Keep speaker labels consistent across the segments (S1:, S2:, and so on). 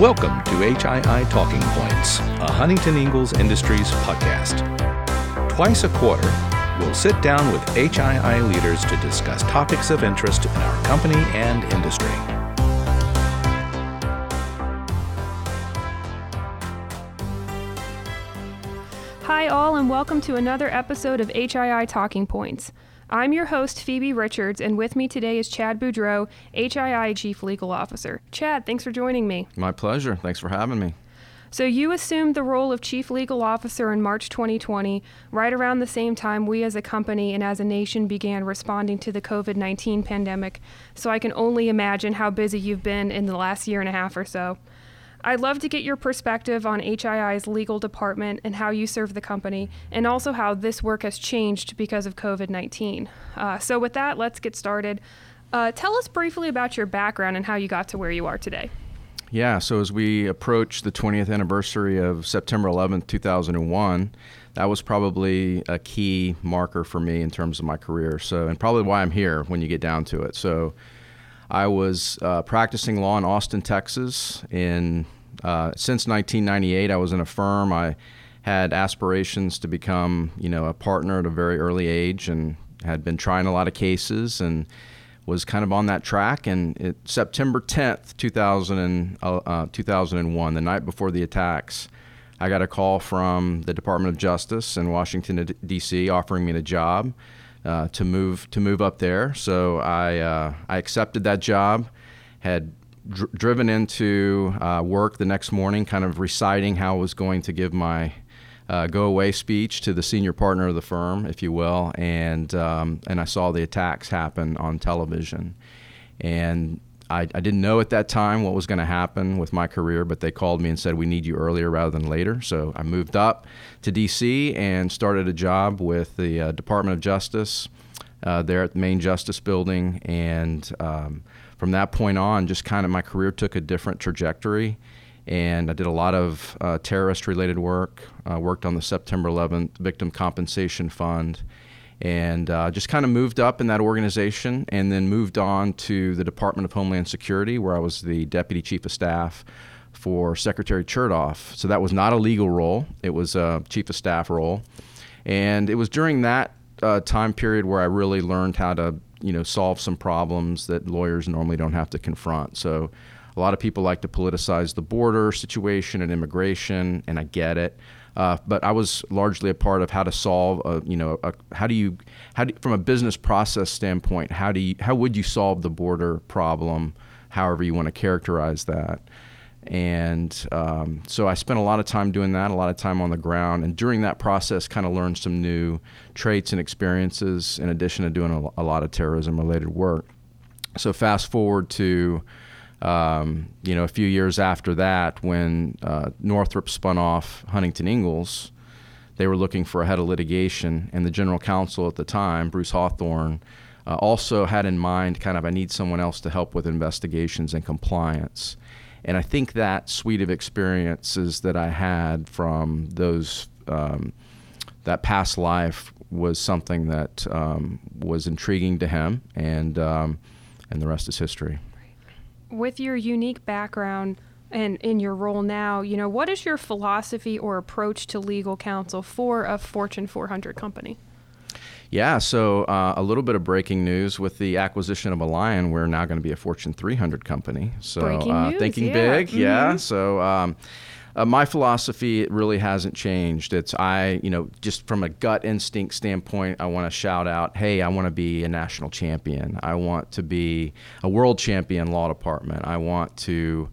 S1: Welcome to HII Talking Points, a Huntington Ingalls Industries podcast. Twice a quarter, we'll sit down with HII leaders to discuss topics of interest in our company and industry.
S2: Hi, all, and welcome to another episode of HII Talking Points. I'm your host, Phoebe Richards, and with me today is Chad Boudreaux, HII Chief Legal Officer. Chad, thanks for joining me.
S3: My pleasure. Thanks for having me.
S2: So, you assumed the role of Chief Legal Officer in March 2020, right around the same time we as a company and as a nation began responding to the COVID 19 pandemic. So, I can only imagine how busy you've been in the last year and a half or so. I'd love to get your perspective on HII's legal department and how you serve the company, and also how this work has changed because of COVID 19. Uh, so, with that, let's get started. Uh, tell us briefly about your background and how you got to where you are today.
S3: Yeah, so as we approach the 20th anniversary of September 11th, 2001, that was probably a key marker for me in terms of my career. So, and probably why I'm here when you get down to it. So, I was uh, practicing law in Austin, Texas. In uh, since 1998, I was in a firm. I had aspirations to become, you know, a partner at a very early age, and had been trying a lot of cases, and was kind of on that track. And it, September 10th, 2000 and, uh, 2001, the night before the attacks, I got a call from the Department of Justice in Washington, D.C., offering me a job uh, to move to move up there. So I uh, I accepted that job. Had dr- driven into uh, work the next morning, kind of reciting how I was going to give my uh, go away speech to the senior partner of the firm, if you will, and um, and I saw the attacks happen on television, and I, I didn't know at that time what was going to happen with my career, but they called me and said, We need you earlier rather than later. So I moved up to D.C. and started a job with the uh, Department of Justice uh, there at the main Justice Building. And um, from that point on, just kind of my career took a different trajectory. And I did a lot of uh, terrorist related work, uh, worked on the September 11th Victim Compensation Fund and uh, just kind of moved up in that organization and then moved on to the Department of Homeland Security, where I was the Deputy Chief of Staff for Secretary Chertoff. So that was not a legal role, it was a Chief of Staff role. And it was during that uh, time period where I really learned how to you know solve some problems that lawyers normally don't have to confront. So a lot of people like to politicize the border situation and immigration, and I get it. Uh, but I was largely a part of how to solve, a, you know, a, how do you, how do, from a business process standpoint, how do you, how would you solve the border problem, however you want to characterize that. And um, so I spent a lot of time doing that, a lot of time on the ground, and during that process, kind of learned some new traits and experiences, in addition to doing a, a lot of terrorism-related work. So fast forward to um, you know, a few years after that, when uh, Northrop spun off Huntington Ingalls, they were looking for a head of litigation, and the general counsel at the time, Bruce Hawthorne, uh, also had in mind kind of I need someone else to help with investigations and compliance. And I think that suite of experiences that I had from those um, that past life was something that um, was intriguing to him, and um, and the rest is history
S2: with your unique background and in your role now, you know, what is your philosophy or approach to legal counsel for a Fortune 400 company?
S3: Yeah, so uh, a little bit of breaking news with the acquisition of Alion, we're now going to be a Fortune 300 company. So
S2: uh,
S3: thinking
S2: yeah.
S3: big,
S2: mm-hmm.
S3: yeah. So um, uh, my philosophy really hasn't changed. It's I, you know, just from a gut instinct standpoint, I want to shout out, hey, I want to be a national champion. I want to be a world champion law department. I want to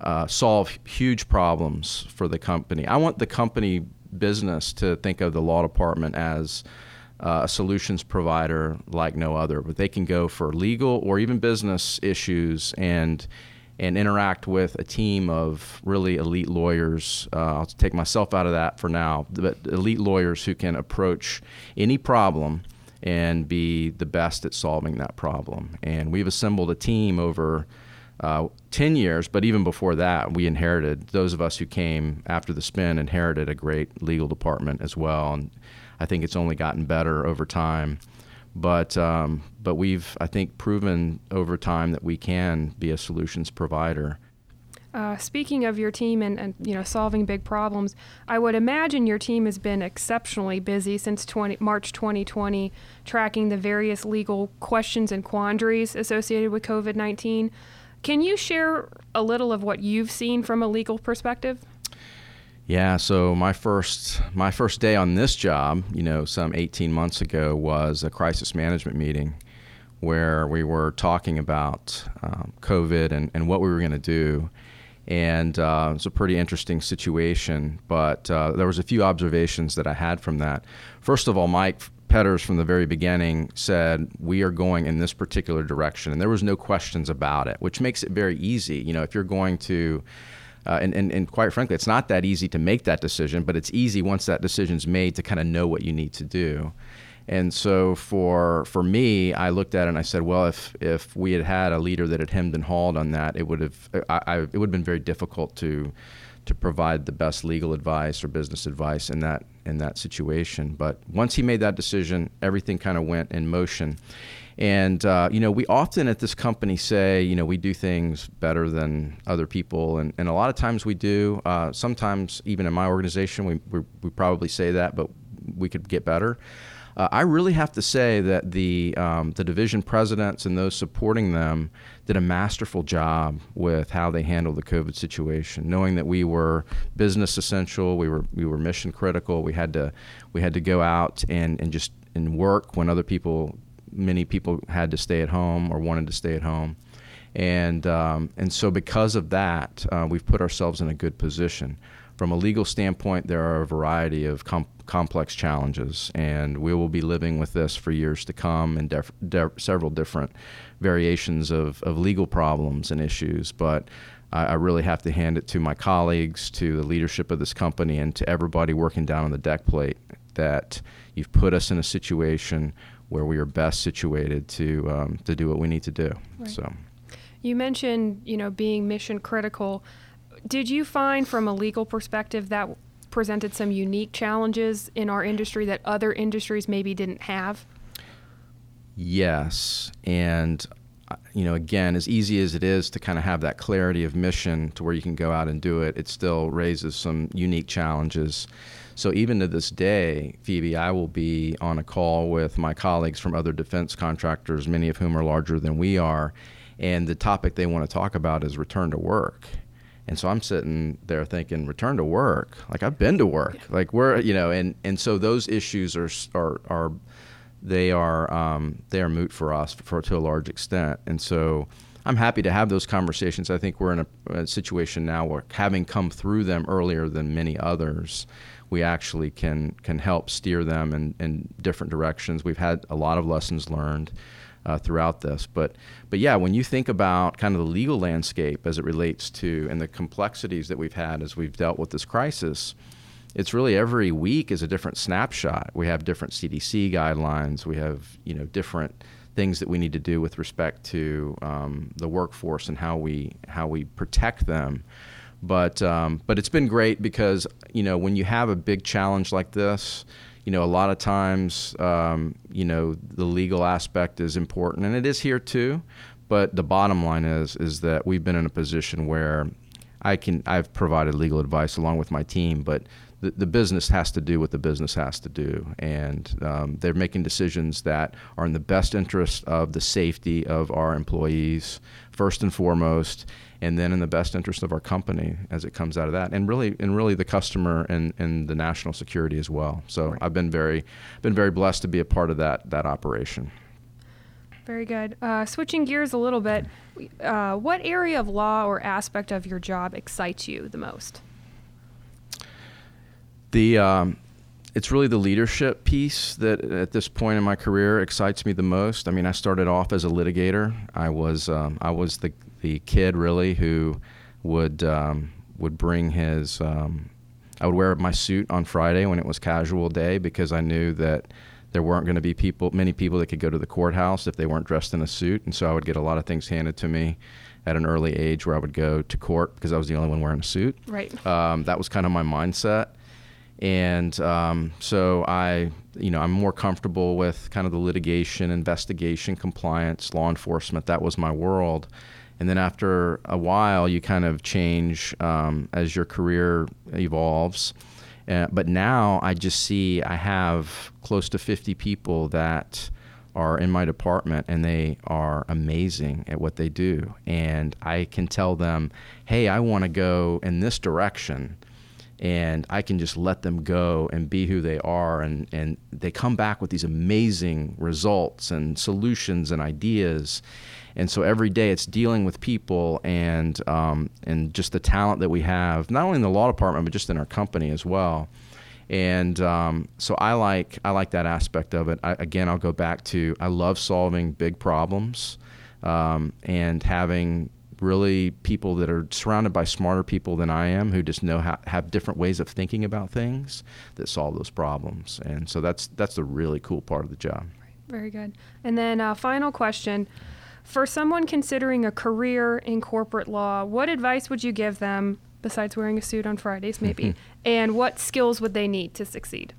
S3: uh, solve huge problems for the company. I want the company business to think of the law department as uh, a solutions provider like no other. But they can go for legal or even business issues and and interact with a team of really elite lawyers. Uh, I'll take myself out of that for now, but elite lawyers who can approach any problem and be the best at solving that problem. And we've assembled a team over uh, 10 years, but even before that, we inherited, those of us who came after the spin inherited a great legal department as well. And I think it's only gotten better over time. But um, but we've I think proven over time that we can be a solutions provider.
S2: Uh, speaking of your team and, and you know solving big problems, I would imagine your team has been exceptionally busy since 20, March 2020, tracking the various legal questions and quandaries associated with COVID 19. Can you share a little of what you've seen from a legal perspective?
S3: Yeah, so my first my first day on this job, you know, some 18 months ago, was a crisis management meeting where we were talking about um, COVID and, and what we were going to do. And uh, it's a pretty interesting situation, but uh, there was a few observations that I had from that. First of all, Mike Petters from the very beginning said we are going in this particular direction, and there was no questions about it, which makes it very easy. You know, if you're going to uh, and, and, and quite frankly, it's not that easy to make that decision, but it's easy once that decision's made to kind of know what you need to do. And so for for me, I looked at it and I said, well, if if we had had a leader that had hemmed and hawed on that, it would have I, I, it would have been very difficult to to provide the best legal advice or business advice in that in that situation. But once he made that decision, everything kind of went in motion. And uh, you know, we often at this company say, you know, we do things better than other people, and, and a lot of times we do. Uh, sometimes, even in my organization, we, we, we probably say that, but we could get better. Uh, I really have to say that the um, the division presidents and those supporting them did a masterful job with how they handled the COVID situation, knowing that we were business essential, we were we were mission critical. We had to we had to go out and, and just and work when other people many people had to stay at home or wanted to stay at home. And, um, and so, because of that, uh, we've put ourselves in a good position. From a legal standpoint, there are a variety of com- complex challenges, and we will be living with this for years to come and def- de- several different variations of, of legal problems and issues. But I really have to hand it to my colleagues, to the leadership of this company, and to everybody working down on the deck plate that you've put us in a situation where we are best situated to um, to do what we need to do. Right. So,
S2: you mentioned you know being mission critical. Did you find from a legal perspective that presented some unique challenges in our industry that other industries maybe didn't have?
S3: Yes, and you know, again, as easy as it is to kind of have that clarity of mission to where you can go out and do it, it still raises some unique challenges. So even to this day, Phoebe, I will be on a call with my colleagues from other defense contractors, many of whom are larger than we are, and the topic they want to talk about is return to work. And so I'm sitting there thinking, return to work. Like I've been to work. Like we're, you know, and and so those issues are are are they are um, they are moot for us for to a large extent. And so I'm happy to have those conversations. I think we're in a, a situation now where having come through them earlier than many others, we actually can can help steer them in, in different directions. We've had a lot of lessons learned uh, throughout this, but but yeah, when you think about kind of the legal landscape as it relates to and the complexities that we've had as we've dealt with this crisis, it's really every week is a different snapshot. We have different CDC guidelines. We have you know different things that we need to do with respect to um, the workforce and how we how we protect them. But um, but it's been great because you know when you have a big challenge like this, you know a lot of times um, you know the legal aspect is important, and it is here too. But the bottom line is is that we've been in a position where I can I've provided legal advice along with my team, but the, the business has to do what the business has to do, and um, they're making decisions that are in the best interest of the safety of our employees first and foremost, and then in the best interest of our company as it comes out of that, and really and really the customer and, and the national security as well. So right. I've been very been very blessed to be a part of that that operation.
S2: Very good. Uh, switching gears a little bit, uh, what area of law or aspect of your job excites you the most?
S3: The um, it's really the leadership piece that at this point in my career excites me the most. I mean, I started off as a litigator. I was um, I was the the kid really who would um, would bring his. Um, I would wear my suit on Friday when it was casual day because I knew that there weren't going to be people, many people that could go to the courthouse if they weren't dressed in a suit, and so I would get a lot of things handed to me at an early age where I would go to court because I was the only one wearing a suit.
S2: Right.
S3: Um, that was kind of my mindset and um, so I, you know, I'm more comfortable with kind of the litigation, investigation, compliance, law enforcement. That was my world, And then after a while, you kind of change um, as your career evolves. Uh, but now I just see I have close to 50 people that are in my department and they are amazing at what they do. And I can tell them, hey, I want to go in this direction and I can just let them go and be who they are. And, and they come back with these amazing results and solutions and ideas. And so every day it's dealing with people and, um, and just the talent that we have, not only in the law department, but just in our company as well. And um, so I like, I like that aspect of it. I, again, I'll go back to I love solving big problems um, and having really people that are surrounded by smarter people than I am who just know how have different ways of thinking about things that solve those problems. And so that's that's the really cool part of the job.
S2: Very good. And then uh, final question. For someone considering a career in corporate law, what advice would you give them besides wearing a suit on Fridays, maybe? and what skills would they need to succeed?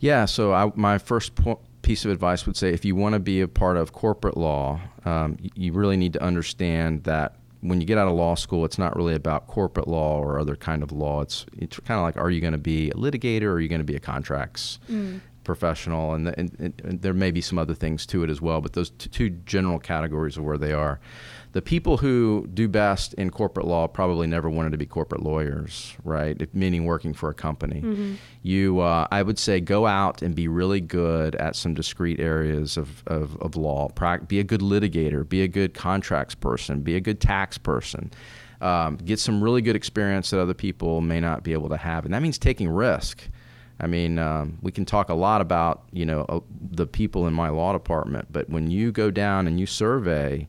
S3: Yeah, so I, my first po- piece of advice would say if you want to be a part of corporate law, um, you really need to understand that when you get out of law school, it's not really about corporate law or other kind of law. It's it's kind of like, are you going to be a litigator or are you going to be a contracts mm. professional? And, the, and, and, there may be some other things to it as well, but those t- two general categories of where they are the people who do best in corporate law probably never wanted to be corporate lawyers, right? Meaning working for a company. Mm-hmm. You, uh, I would say, go out and be really good at some discrete areas of, of, of law. be a good litigator, be a good contracts person, be a good tax person. Um, get some really good experience that other people may not be able to have, and that means taking risk. I mean, um, we can talk a lot about you know uh, the people in my law department, but when you go down and you survey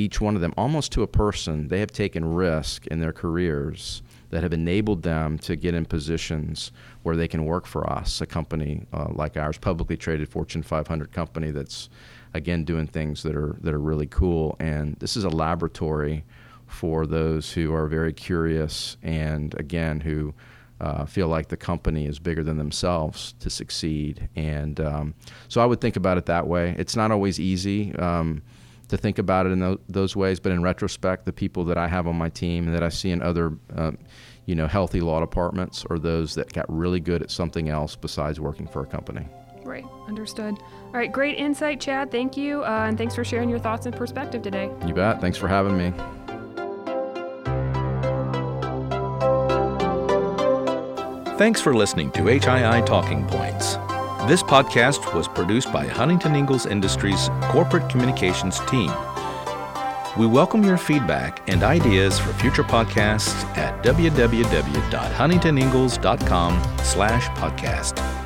S3: each one of them, almost to a person, they have taken risk in their careers that have enabled them to get in positions where they can work for us, a company uh, like ours, publicly traded Fortune 500 company that's again doing things that are that are really cool. And this is a laboratory for those who are very curious and again who uh, feel like the company is bigger than themselves to succeed. And um, so I would think about it that way. It's not always easy. Um, to think about it in those, those ways. But in retrospect, the people that I have on my team and that I see in other, uh, you know, healthy law departments are those that got really good at something else besides working for a company.
S2: Right, understood. All right, great insight, Chad. Thank you, uh, and thanks for sharing your thoughts and perspective today.
S3: You bet. Thanks for having me.
S1: Thanks for listening to HII Talking Points. This podcast was produced by Huntington Ingalls Industries Corporate Communications team. We welcome your feedback and ideas for future podcasts at www.huntingtoningalls.com slash podcast.